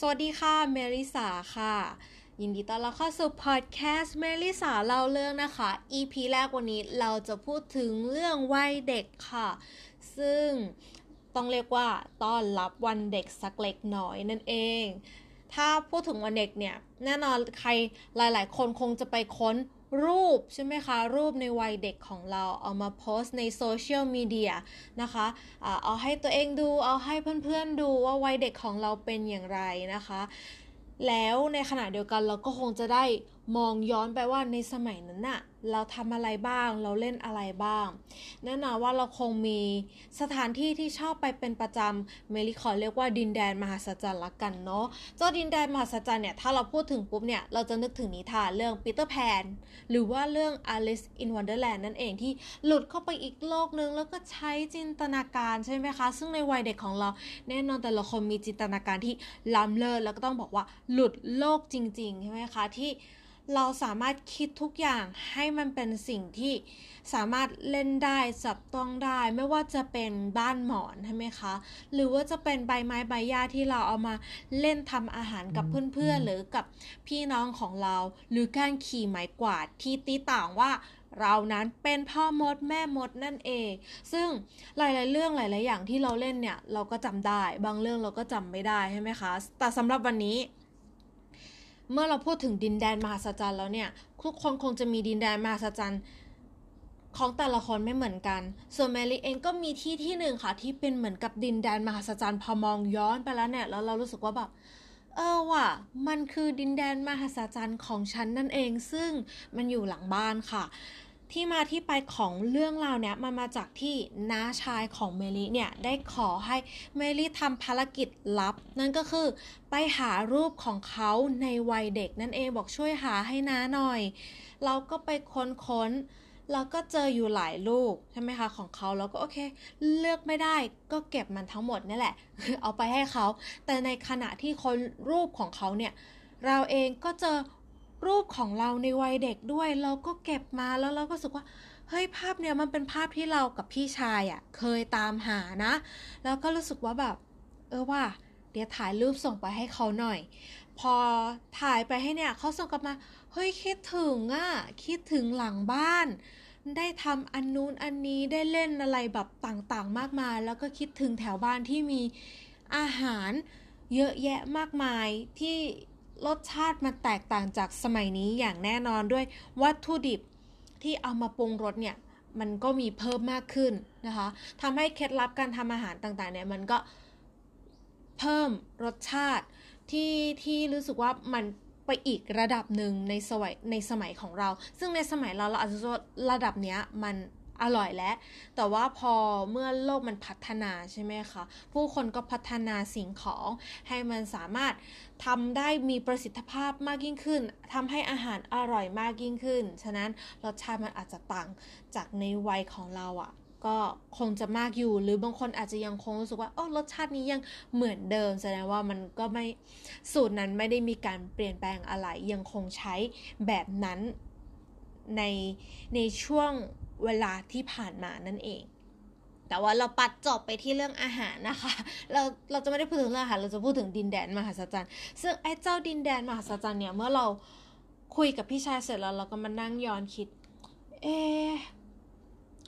สวัสดีค่ะ เมลิสาค่ะ ยินดีต้อนรับเข้าสู่พอดแคสต์เมลิสาเล่าเรื่องนะคะ EP แรกวันนี้เราจะพูดถึงเรื่องวัยเด็กค่ะ ซึ่งต้องเรียกว่าต้อนรับวันเด็กสักเล็กน้อยนั่นเอง ถ้าพูดถึงวันเด็กเนี่ย แน่นอนใครหลาย ๆ คนคงจะไปค้น รูปใช่ไหมคะ รูปในวัยเด็กของเราเอามาโพสในโซเชียลมีเดียนะคะะเอาให้ตัวเองดูเอาให้เพื่อนๆดูว่าวัยเด็กของเราเป็นอย่างไรนะคะ แล้วในขณะเดียวกันเราก็คงจะได้ มองย้อนไปว่าในสมัยนั้นน่ะ เราทำอะไรบ้าง เราเล่นอะไรบ้าง แน่นอนว่าเราคงมีสถานที่ที่ชอบไปเป็นประจำเมลิขอเรียกว่าดินแดนมหัศจรรย์ละกันเนาะเจ้าดินแดนมหัศจรรย์เนี่ย ถ้าเราพูดถึงปุ๊บเนี่ย เราจะนึกถึงนิทานเรื่องปีเตอร์แพนหรือว่าเรื่อง Alice in Wonderland นั่นเองที่หลุดเข้าไปอีกโลกนึง แล้วก็ใช้จินตนาการใช่ไหมคะ ซึ่งในวัยเด็กของเรา แน่นอนแต่ละคนมีจินตนาการที่ล้ำเลิศแล้วก็ต้องบอกว่าหลุดโลกจริงๆใช่ไหมคะที่ เราสามารถคิดทุกอย่างให้มันเป็นสิ่งที่สามารถเล่นได้จับต้องได้ ไม่ว่าจะเป็นบ้านหมอนใช่ไหมคะ หรือว่าจะเป็นใบไม้ใบหญ้าที่เราเอามาเล่นทำอาหารกับเพื่อนๆหรือกับพี่น้องของเรา หรือการขี่ไม้กวาดที่ตีต่างว่าเรานั้นเป็นพ่อมดแม่มดนั่นเอง ซึ่งหลาย ๆ เรื่องหลาย ๆ อย่างที่เราเล่นเนี่ย เราก็จำได้ บางเรื่องเราก็จำไม่ได้ใช่ไหมคะ แต่สำหรับวันนี้ เมื่อเราพูดถึงดินแดนมหัศจรรย์แล้วเนี่ย ทุกคนคงจะมีดินแดนมหัศจรรย์ของแต่ละคนไม่เหมือนกัน ส่วนแมรี่เองก็มีที่ที่หนึ่งค่ะ ที่เป็นเหมือนกับดินแดนมหัศจรรย์พอมองย้อนไปแล้วเนี่ย แล้วเรารู้สึกว่าแบบเออว่ะ มันคือดินแดนมหัศจรรย์ของฉันนั่นเอง ซึ่งมันอยู่หลังบ้านค่ะ ที่มาที่ไปของเรื่องราวเนี้ยมันมาจากที่น้าชายของเมลีเนี่ยได้ขอให้เมลีทำภารกิจลับ นั่นก็คือไปหารูปของเขาในวัยเด็กนั่นเองบอกช่วยหาให้น้าหน่อย เราก็ไปค้นค้นเราก็เจออยู่หลายรูปใช่ไหมคะของเขาแล้วก็โอเค เลือกไม่ได้ก็เก็บมันทั้งหมดนี่แหละ เอาไปให้เขา แต่ในขณะที่คนรูปของเขาเนี่ยเราเองก็เจอ รูปของเราในวัยเด็กด้วย เราก็เก็บมาแล้วเราก็รู้สึกว่า เฮ้ยภาพเนี่ยมันเป็นภาพที่เรากับพี่ชายอะ่ะ เคยตามหานะ แล้วก็รู้สึกว่าแบบ เออว่า เดี๋ยวถ่ายรูปส่งไปให้เขาหน่อย พอถ่ายไปให้เนี่ยเขาส่งกลับมา เฮ้ยคิดถึงอะ่ะ คิดถึงหลังบ้าน ได้ทำอันนู้นอันนี้ได้เล่นอะไรแบบต่างๆ มากมาย แล้วก็คิดถึงแถวบ้านที่มีอาหารเยอะแยะมากมายที่ รสชาติมันแตกต่างจากสมัยนี้อย่างแน่นอนด้วยวัตถุดิบที่เอามาปรุงรสเนี่ยมันก็มีเพิ่มมากขึ้นนะคะทำให้เคล็ดลับการทำอาหารต่างๆเนี่ยมันก็เพิ่มรสชาติที่ที่รู้สึกว่ามันไปอีกระดับหนึ่งในสมัยในสมัยของเรา ซึ่งในสมัยเราเราอาจจะระดับเนี้ยมัน อร่อยแล้ว แต่ว่าพอเมื่อโลกมันพัฒนาใช่ไหมคะ ผู้คนก็พัฒนาสิ่งของให้มันสามารถทำได้มีประสิทธิภาพมากยิ่งขึ้นทำให้อาหารอร่อยมากยิ่งขึ้น ฉะนั้นรสชาติมันอาจจะต่างจากในวัยของเราอะ่ะก็คงจะมากอยู่หรือบางคนอาจจะยังคงรู้สึกว่าโอ้รสชาตินี้ยังเหมือนเดิม แสดงว่ามันก็ไม่สูตรนั้นไม่ได้มีการเปลี่ยนแปลงอะไรยังคงใช้แบบนั้นในในช่วง เวลาที่ผ่านมานั่นเอง แต่ว่าเราปัดจบไปที่เรื่องอาหารนะคะ เราเราจะไม่ได้พูดถึงเรื่องอาหาร เราจะพูดถึงดินแดนมหัศจรรย์ ซึ่งไอ้เจ้าดินแดนมหัศจรรย์เนี่ย เมื่อเราคุยกับพี่ชายเสร็จแล้วเราก็มานั่งย้อนคิด เอ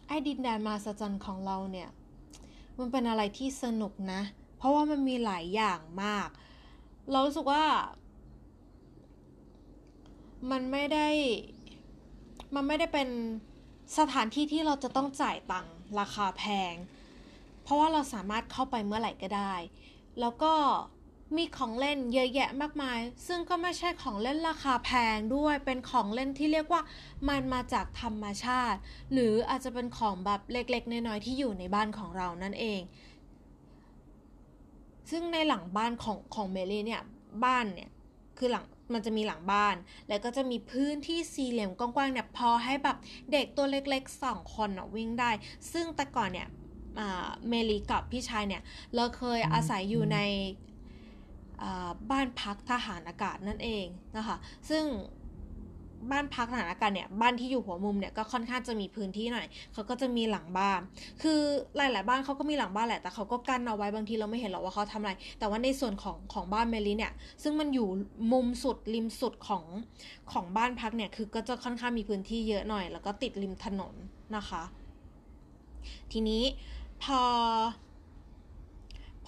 ไอ้ดินแดนมหัศจรรย์ของเราเนี่ย มันเป็นอะไรที่สนุกนะ เพราะว่ามันมีหลายอย่างมาก เรารู้สึกว่า มันไม่ได้ มันไม่ได้เป็น สถานที่ที่เราจะต้องจ่ายตังค์ราคาแพง เพราะว่าเราสามารถเข้าไปเมื่อไหร่ก็ได้ แล้วก็มีของเล่นเยอะแยะมากมาย ซึ่งก็ไม่ใช่ของเล่นราคาแพงด้วย เป็นของเล่นที่เรียกว่ามันมาจากธรรมชาติ หรืออาจจะเป็นของแบบเล็กๆ น้อยๆ ที่อยู่ในบ้านของเรานั่นเอง ซึ่งในหลังบ้านของของเมลี่เนี่ย บ้านเนี่ย คือหลัง มันจะมีหลังบ้าน แล้วก็จะมีพื้นที่สี่เหลี่ยมกว้างๆเนี่ยพอให้แบบเด็กตัวเล็กๆสองคนเนาะวิ่งได้ ซึ่งแต่ก่อนเนี่ยเมลีกับพี่ชายเนี่ย เราเคยอาศัยอยู่ในบ้านพักทหารอากาศนั่นเองนะคะ ซึ่ง บ้านพักสถานการณ์เนี่ยบ้านที่อยู่หัวมุมเนี่ยก็ค่อนข้างจะมีพื้นที่หน่อยเขาก็จะมีหลังบ้าน คือหลาย ๆ บ้านเขาก็มีหลังบ้านแหละแต่เขาก็กั้นเอาไว้บางทีเราไม่เห็นหรอกว่าเขาทำอะไร แต่ว่าในส่วนของของบ้านเมลีเนี่ยซึ่งมันอยู่มุมสุดริมสุดของของบ้านพักเนี่ยคือก็จะค่อนข้างมีพื้นที่เยอะหน่อย แล้วก็ติดริมถนนนะคะ ทีนี้พอ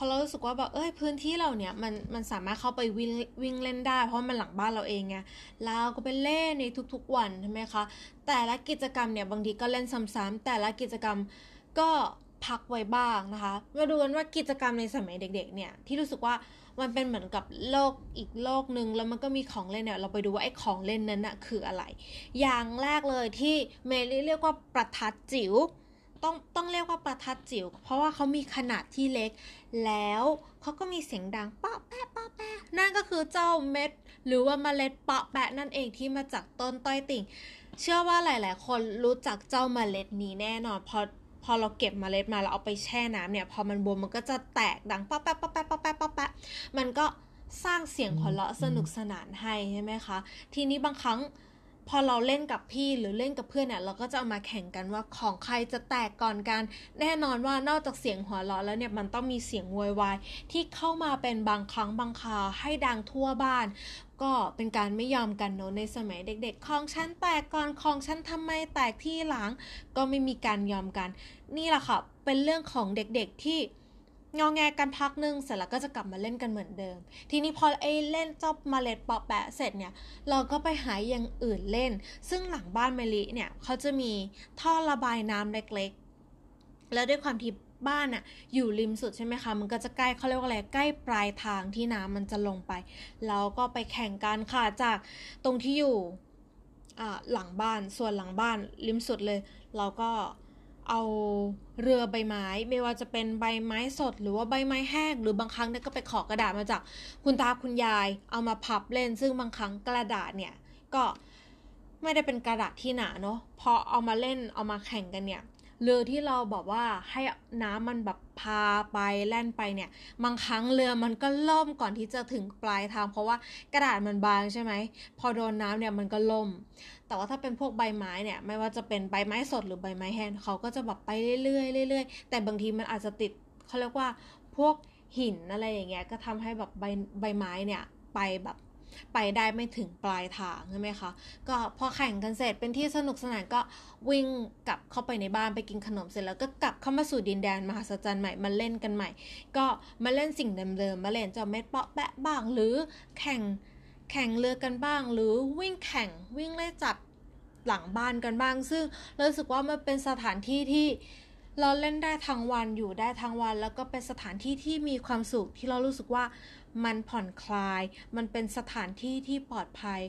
พอเรารู้สึกว่าแบบเอ้ยพื้นที่เราเนี่ยมันมันสามารถเข้าไปวิ่งวิ่งเล่นได้ เพราะมันหลังบ้านเราเองไงเราก็ไปเล่นในทุกๆวันใช่ไหมคะแต่ละกิจกรรมเนี่ยบางทีก็เล่นซ้ำๆแต่ละกิจกรรมก็พักไว้บ้างนะคะ มาดูกันว่ากิจกรรมในสมัยเด็ก ๆ เนี่ยที่รู้สึกว่ามันเป็นเหมือนกับโลกอีกโลกหนึ่งแล้วมันก็มีของเล่นเนี่ยเราไปดูว่าไอ้ของเล่นนั้นนะคืออะไร อย่างแรกเลยที่เมลี่เรียกว่าประทัดจิ๋ว ต้องต้องเรียกว่าประทัดจิ๋วเพราะว่าเขามีขนาดที่เล็ก แล้วเขาก็มีเสียงดังเปาะแปะเปาะแปะนั่นก็คือเจ้าเม็ด หรือว่าเมล็ดเปาะแปะนั่นเองที่มาจากต้นต้อยติ่ง เชื่อว่าหลาย ๆ คนรู้จักเจ้าเมล็ดนี้แน่นอนพอพอเราเก็บมเมล็ดมาแล้วเอาไปแช่น้ำเนี่ย พอมันบวมมันก็จะแตกดังป๊อปแป๊ะป๊อปแป๊ะป๊อปแป๊ะป๊อปแป๊ะมันก็สร้างเสียงหัวเราะสนุกสนานให้ใช่ไหมคะ ทีนี้บางครั้ง พอเราเล่นกับพี่หรือเล่นกับเพื่อนเนี่ยเราก็จะเอามาแข่งกันว่าของใครจะแตกก่อนกัน แน่นอนว่านอกจากเสียงหัวเราะแล้วเนี่ยมันต้องมีเสียงวอยวายที่เข้ามาเป็นบางครั้งบางคราให้ดังทั่วบ้าน ก็เป็นการไม่ยอมกันเนอะในสมัยเด็กๆของฉันแตกก่อนของฉันทำไมแตกที่หลัง ก็ไม่มีการยอมกัน นี่แหละค่ะเป็นเรื่องของเด็กๆที่ งอแงกันพักนึงเสร็จแล้วก็จะกลับมาเล่นกันเหมือนเดิม ทีนี้พอไอ้เล่นจบมาเล็ดปอแปะเสร็จเนี่ย เราก็ไปหาอย่างอื่นเล่น ซึ่งหลังบ้านเมลิเนี่ยเขาจะมีท่อระบายน้ำเล็กๆ แล้วด้วยความที่บ้านอะอยู่ริมสุดใช่ไหมคะ มันก็จะใกล้เขาเรียกว่าอะไรใกล้ปลายทางที่น้ำมันจะลงไปเราก็ไปแข่งกันค่ะจากตรงที่อยู่หลังบ้านส่วนหลังบ้านริมสุดเลย เราก็ เอาเรือใบไม้ ไม่ว่าจะเป็นใบไม้สด หรือว่าใบไม้แห้ง หรือบางครั้งเนี่ยก็ไปขอกระดาษมาจากคุณตาคุณยาย เอามาพับเล่น ซึ่งบางครั้งกระดาษเนี่ยก็ไม่ได้เป็นกระดาษที่หนาเนาะพอเอามาเล่นเอามาแข่งกันเนี่ย เรือที่เราบอกว่าให้น้ำมันแบบพาไปแล่นไปเนี่ยบางครั้งเรือมันก็ล่มก่อนที่จะถึงปลายทาง เพราะว่ากระดาษมันบางใช่ไหมพอโดนน้ำเนี่ยมันก็ล่ม แต่ว่าถ้าเป็นพวกใบไม้เนี่ยไม่ว่าจะเป็นใบไม้สดหรือใบไม้แห้งเขาก็จะแบบไปเรื่อยๆเรื่อยๆ แต่บางทีมันอาจจะติดเขาเรียกว่าพวกหินอะไรอย่างเงี้ยก็ทำให้แบบใบใบไม้เนี่ยไปแบบ ไปได้ไม่ถึงปลายทางใช่ไหมคะก็พอแข่งกันเสร็จเป็นที่สนุกสนานก็วิ่งกลับเข้าไปในบ้านไปกินขนมเสร็จแล้วก็กลับเข้ามาสู่ดินแดนมหัศจรรย์ใหม่มาเล่นกันใหม่ ก็มาเล่นสิ่งเดิมๆมาเล่นจอเม็ดเปาะแปะบ้างหรือแข่งแข่งเรือกันบ้าง หรือวิ่งแข่งวิ่งไล่จับหลังบ้านกันบ้าง ซึ่งรู้สึกว่ามันเป็นสถานที่ที่ เราเล่นได้ทั้งวันอยู่ได้ทั้งวัน แล้วก็เป็นสถานที่ที่มีความสุขที่เรารู้สึกว่ามันผ่อนคลาย มันเป็นสถานที่ที่ปลอดภัย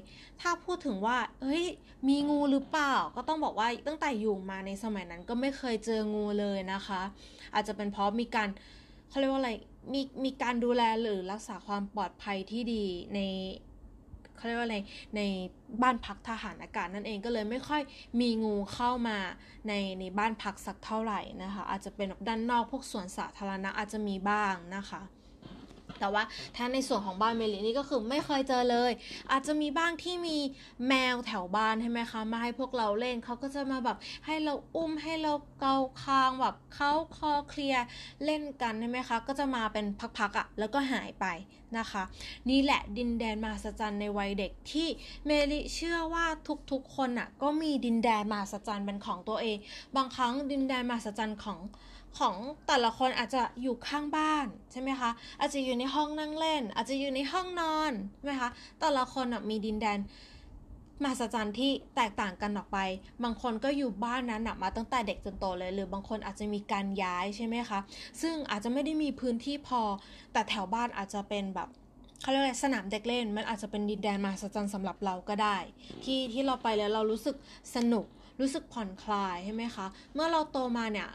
ถ้าพูดถึงว่าเฮ้ย มีงูหรือเปล่า ก็ต้องบอกว่าตั้งแต่อยู่มาในสมัยนั้นก็ไม่เคยเจองูเลยนะคะ อาจจะเป็นเพราะมีการเขาเรียกว่าอะไร มีมีการดูแลหรือรักษาความปลอดภัยที่ดีใน เขาเรียกว่าอะไรในบ้านพักทหารอากาศนั่นเองก็เลยไม่ค่อยมีงูเข้ามาในในบ้านพักสักเท่าไหร่นะคะ อาจจะเป็นด้านนอกพวกสวนสาธารณะอาจจะมีบ้างนะคะ แต่ว่าถ้าในส่วนของบ้านเมลินี่ก็คือไม่เคยเจอเลย อาจจะมีบ้างที่มีแมวแถวบ้านใช่ไหมคะมาให้พวกเราเล่นเขาก็จะมาแบบให้เราอุ้มให้เราเกาคางแบบเขาคอเคลียเล่นกันใช่ไหมคะ ก็จะมาเป็นพักๆอะ่ะแล้วก็หายไปนะคะ นี่แหละดินแดนมหัศจรรย์ในวัยเด็กที่เมลิเชื่อว่าทุกๆคนอะ่ะก็มีดินแดนมหัศจรรย์เป็นของตัวเอง บางครั้งดินแดนมหัศจรรย์ของ ของแต่ละคนอาจจะอยู่ข้างบ้านใช่ไหมคะ อาจจะอยู่ในห้องนั่งเล่น อาจจะอยู่ในห้องนอนใช่ไหมคะ แต่ละคนมีดินแดนมหัศจรรย์ที่แตกต่างกันออกไป บางคนก็อยู่บ้านนั้นมาตั้งแต่เด็กจนโตเลย หรือบางคนอาจจะมีการย้ายใช่ไหมคะ ซึ่งอาจจะไม่ได้มีพื้นที่พอ แต่แถวบ้านอาจจะเป็นแบบเขาเรียกอะไรสนามเด็กเล่น มันอาจจะเป็นดินแดนมหัศจรรย์สำหรับเราก็ได้ ที่ที่เราไปแล้วเรารู้สึกสนุกรู้สึกผ่อนคลายใช่ไหมคะ เมื่อเราโตมาเนี่ย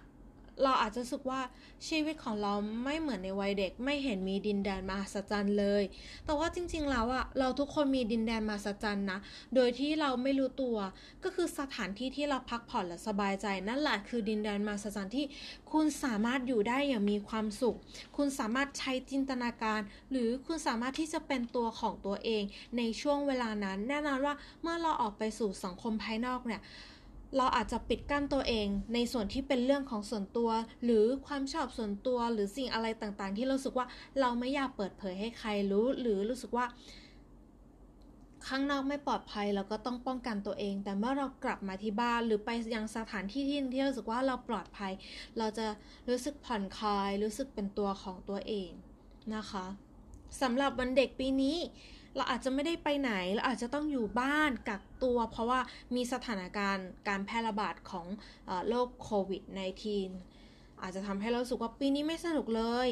เราอาจจะรู้สึกว่าชีวิตของเราไม่เหมือนในวัยเด็ก ไม่เห็นมีดินแดนมหัศจรรย์เลย แต่ว่าจริง ๆ แล้วอะเราทุกคนมีดินแดนมหัศจรรย์นะ โดยที่เราไม่รู้ตัว ก็คือสถานที่ที่เราพักผ่อนและสบายใจ นั่นแหละคือดินแดนมหัศจรรย์ที่คุณสามารถอยู่ได้อย่างมีความสุข คุณสามารถใช้จินตนาการ หรือคุณสามารถที่จะเป็นตัวของตัวเองในช่วงเวลานั้น แน่นอนว่าเมื่อเราออกไปสู่สังคมภายนอกเนี่ย เราอาจจะปิดกั้นตัวเอง ในส่วนที่เป็นเรื่องของส่วนตัว หรือความชอบส่วนตัวหรือสิ่งอะไรต่างๆ ที่เราสึกว่าเราไม่อยากเปิดเผยให้ใครรู้ หรือรู้สึกว่าข้างนอกไม่ปลอดภัยเราก็ต้องป้องกันตัวเอง แต่เมื่อเรากลับมาที่บ้านหรือไปยังสถานที่ที่ที่เราสึกว่าเราปลอดภัย เราจะรู้สึกผ่อนคลายรู้สึกเป็นตัวของตัวเองนะคะสำหรับวันเด็กปีนี้ เราอาจจะไม่ได้ไปไหนเราอาจจะต้องอยู่บ้านกักตัว เพราะว่ามีสถานการณ์การแพร่ระบาดของโรคโควิด -19 อาจจะทำให้เราสึกว่าปีนี้ไม่สนุกเลย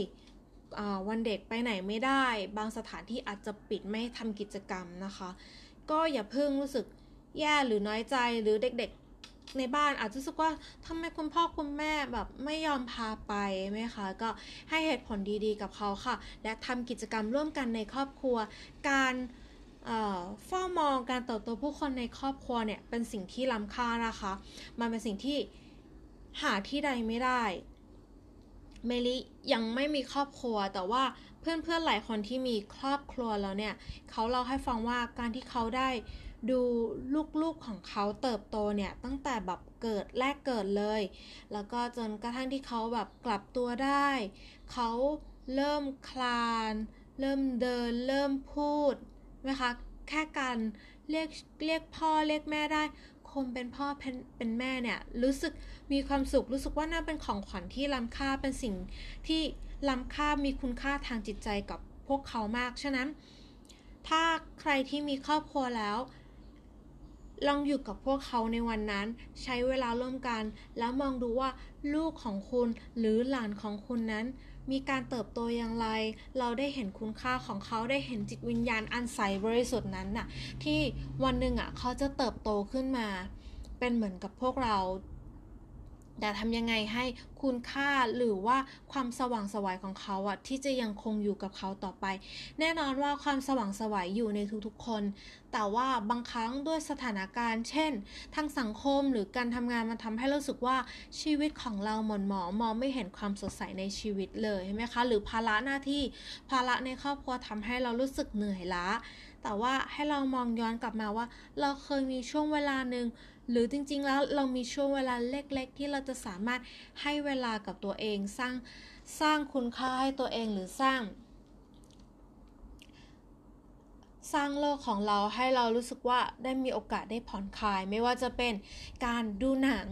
วันเด็กไปไหนไม่ได้ บางสถานที่อาจจะปิดไม่ทำกิจกรรมนะคะ ก็อย่าเพิ่งรู้สึกแย่หรือน้อยใจหรือเด็ก ในบ้านอาจจะรู้สึกว่าทำไมคุณพ่อคุณแม่แบบไม่ยอมพาไปไหมคะก็ให้เหตุผลดีๆกับเขาค่ะ และทำกิจกรรมร่วมกันในครอบครัว การเฝ้ามองการเติบโตผู้คนในครอบครัวเนี่ยเป็นสิ่งที่ล้ำค่านะคะ มันเป็นสิ่งที่หาที่ใดไม่ได้เมลิยังไม่มีครอบครัว แต่ว่าเพื่อนๆหลายคนที่มีครอบครัวแล้วเนี่ยเขาเล่าให้ฟังว่าการที่เขาได้ ดูลูกๆของเขาเติบโตเนี่ยตั้งแต่แบบเกิดแรกเกิดเลย แล้วก็จนกระทั่งที่เขาแบบกลับตัวได้ เขาเริ่มคลาน เริ่มเดิน เริ่มพูดนะคะแค่การเรียกเรียกพ่อเรียกแม่ได้คงเป็นพ่อเป็นเป็นแม่เนี่ยรู้สึกมีความสุขรู้สึกว่าน่าเป็นของขวัญที่ล้ำค่าเป็นสิ่งที่ล้ำค่ามีคุณค่าทางจิตใจกับพวกเขามากฉะนั้น ถ้าใครที่มีครอบครัวแล้ว ลองอยู่กับพวกเขาในวันนั้น ใช้เวลาร่วมกัน แล้วมองดูว่าลูกของคุณหรือหลานของคุณนั้น มีการเติบโตอย่างไร เราได้เห็นคุณค่าของเขาได้เห็นจิตวิญญาณอันใสบริสุทธิ์นั้นน่ะ ที่วันหนึ่งอะเขาจะเติบโตขึ้นมา เป็นเหมือนกับพวกเรา แต่ทำยังไงให้คุณค่าหรือว่าความสว่างสวัยของเขาอะที่จะยังคงอยู่กับเขาต่อไป แน่นอนว่าความสว่างสวัยอยู่ในทุกๆคน แต่ว่าบางครั้งด้วยสถานการณ์ เช่น ทางสังคมหรือการทำงานมันทำให้รู้สึกว่าชีวิตของเราหม่นหมองมองไม่เห็นความสดใสในชีวิตเลยใช่ไหมคะ หรือภาระหน้าที่ภาระในครอบครัวทำให้เรารู้สึกเหนื่อยล้าแต่ว่าให้เรามองย้อนกลับมาว่า เราเคยมีช่วงเวลาหนึ่ง หรือจริงๆแล้วเรามีช่วงเวลาเล็กๆ ที่เราจะสามารถให้เวลากับตัวเอง สร้างสร้างคุณค่าให้ตัวเองหรือสร้าง สร้างโลกของเราให้เรารู้สึกว่าได้มีโอกาสได้ผ่อนคลาย ไม่ว่าจะเป็นการดูหนัง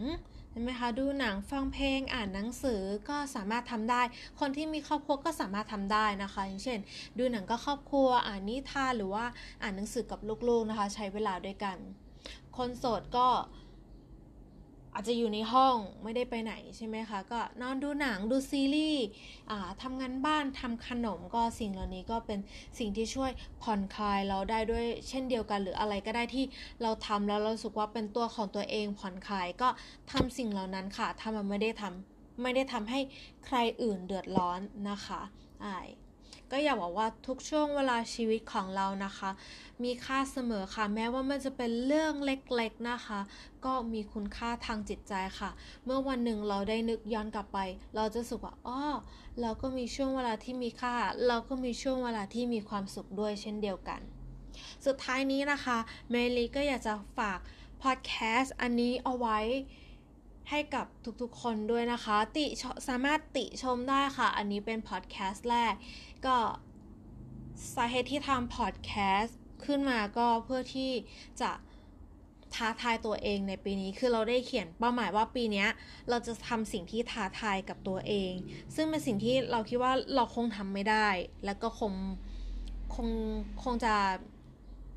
ใช่ไหมคะดูหนังฟังเพลงอ่านหนังสือก็สามารถทำได้ คนที่มีครอบครัวก็สามารถทำได้นะคะ อย่างเช่น ดูหนังก็ครอบครัวอ่านนิทานหรือว่าอ่านหนังสือกับลูกๆนะคะ ใช้เวลาด้วยกัน คนโสดก็อาจจะอยู่ในห้องไม่ได้ไปไหนใช่ไหมคะ ก็นอนดูหนังดูซีรีส์ทำงานบ้านทำขนมก็สิ่งเหล่านี้ก็เป็นสิ่งที่ช่วยผ่อนคลายเราได้ด้วยเช่นเดียวกัน หรืออะไรก็ได้ที่เราทำแล้วเราสึกว่าเป็นตัวของตัวเองผ่อนคลายก็ทำสิ่งเหล่านั้นค่ะ ถ้ามันไม่ได้ทำไม่ได้ทำให้ใครอื่นเดือดร้อนนะคะใช่ ก็อยากบอกว่าทุกช่วงเวลาชีวิตของเรานะคะ มีค่าเสมอค่ะ แม้ว่ามันจะเป็นเรื่องเล็กๆนะคะ ก็มีคุณค่าทางจิตใจค่ะ เมื่อวันหนึ่งเราได้นึกย้อนกลับไป เราจะสึกว่าอ๋อเราก็มีช่วงเวลาที่มีค่า เราก็มีช่วงเวลาที่มีความสุขด้วยเช่นเดียวกัน สุดท้ายนี้นะคะ เมลีก็อยากจะฝากพอดแคสต์อันนี้เอาไว้ ให้กับทุกๆคนด้วยนะคะ ติสามารถติชมได้ค่ะ อันนี้เป็นพอดแคสต์แรก ก็สาเหตุที่ทำพอดแคสต์ขึ้นมาก็เพื่อที่จะท้าทายตัวเองในปีนี้ คือเราได้เขียนเป้าหมายว่าปีนี้เราจะทำสิ่งที่ท้าทายกับตัวเอง ซึ่งเป็นสิ่งที่เราคิดว่าเราคงทำไม่ได้ แล้วก็คงคงคงจะ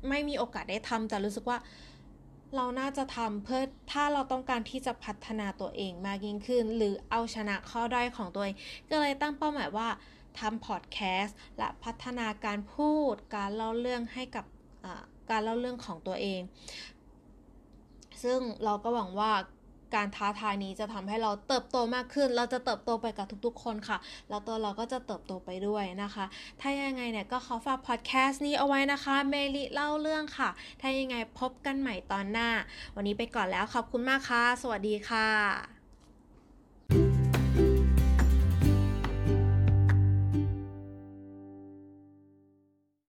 ไม่มีโอกาสได้ทำแต่รู้สึกว่า เราน่าจะทำเพื่อถ้าเราต้องการที่จะพัฒนาตัวเองมากยิ่งขึ้น หรือเอาชนะข้อด้อยของตัวเอง ก็เลยตั้งเป้าหมายว่าทำพอดแคสต์และพัฒนาการพูด การเล่าเรื่องให้กับการเล่าเรื่องของตัวเอง ซึ่งเราก็หวังว่า การท้าทายนี้จะทำให้เราเติบโตมากขึ้น เราจะเติบโตไปกับทุกๆ คนค่ะ แล้วตัวเราก็จะเติบโตไปด้วยนะคะ ถ้ายังไงเนี่ยก็ขอฝากพอดแคสต์นี้เอาไว้นะคะเมลิเล่าเรื่องค่ะ ถ้ายังไงพบกันใหม่ตอนหน้า วันนี้ไปก่อนแล้วขอบคุณมากค่ะ สวัสดีค่ะ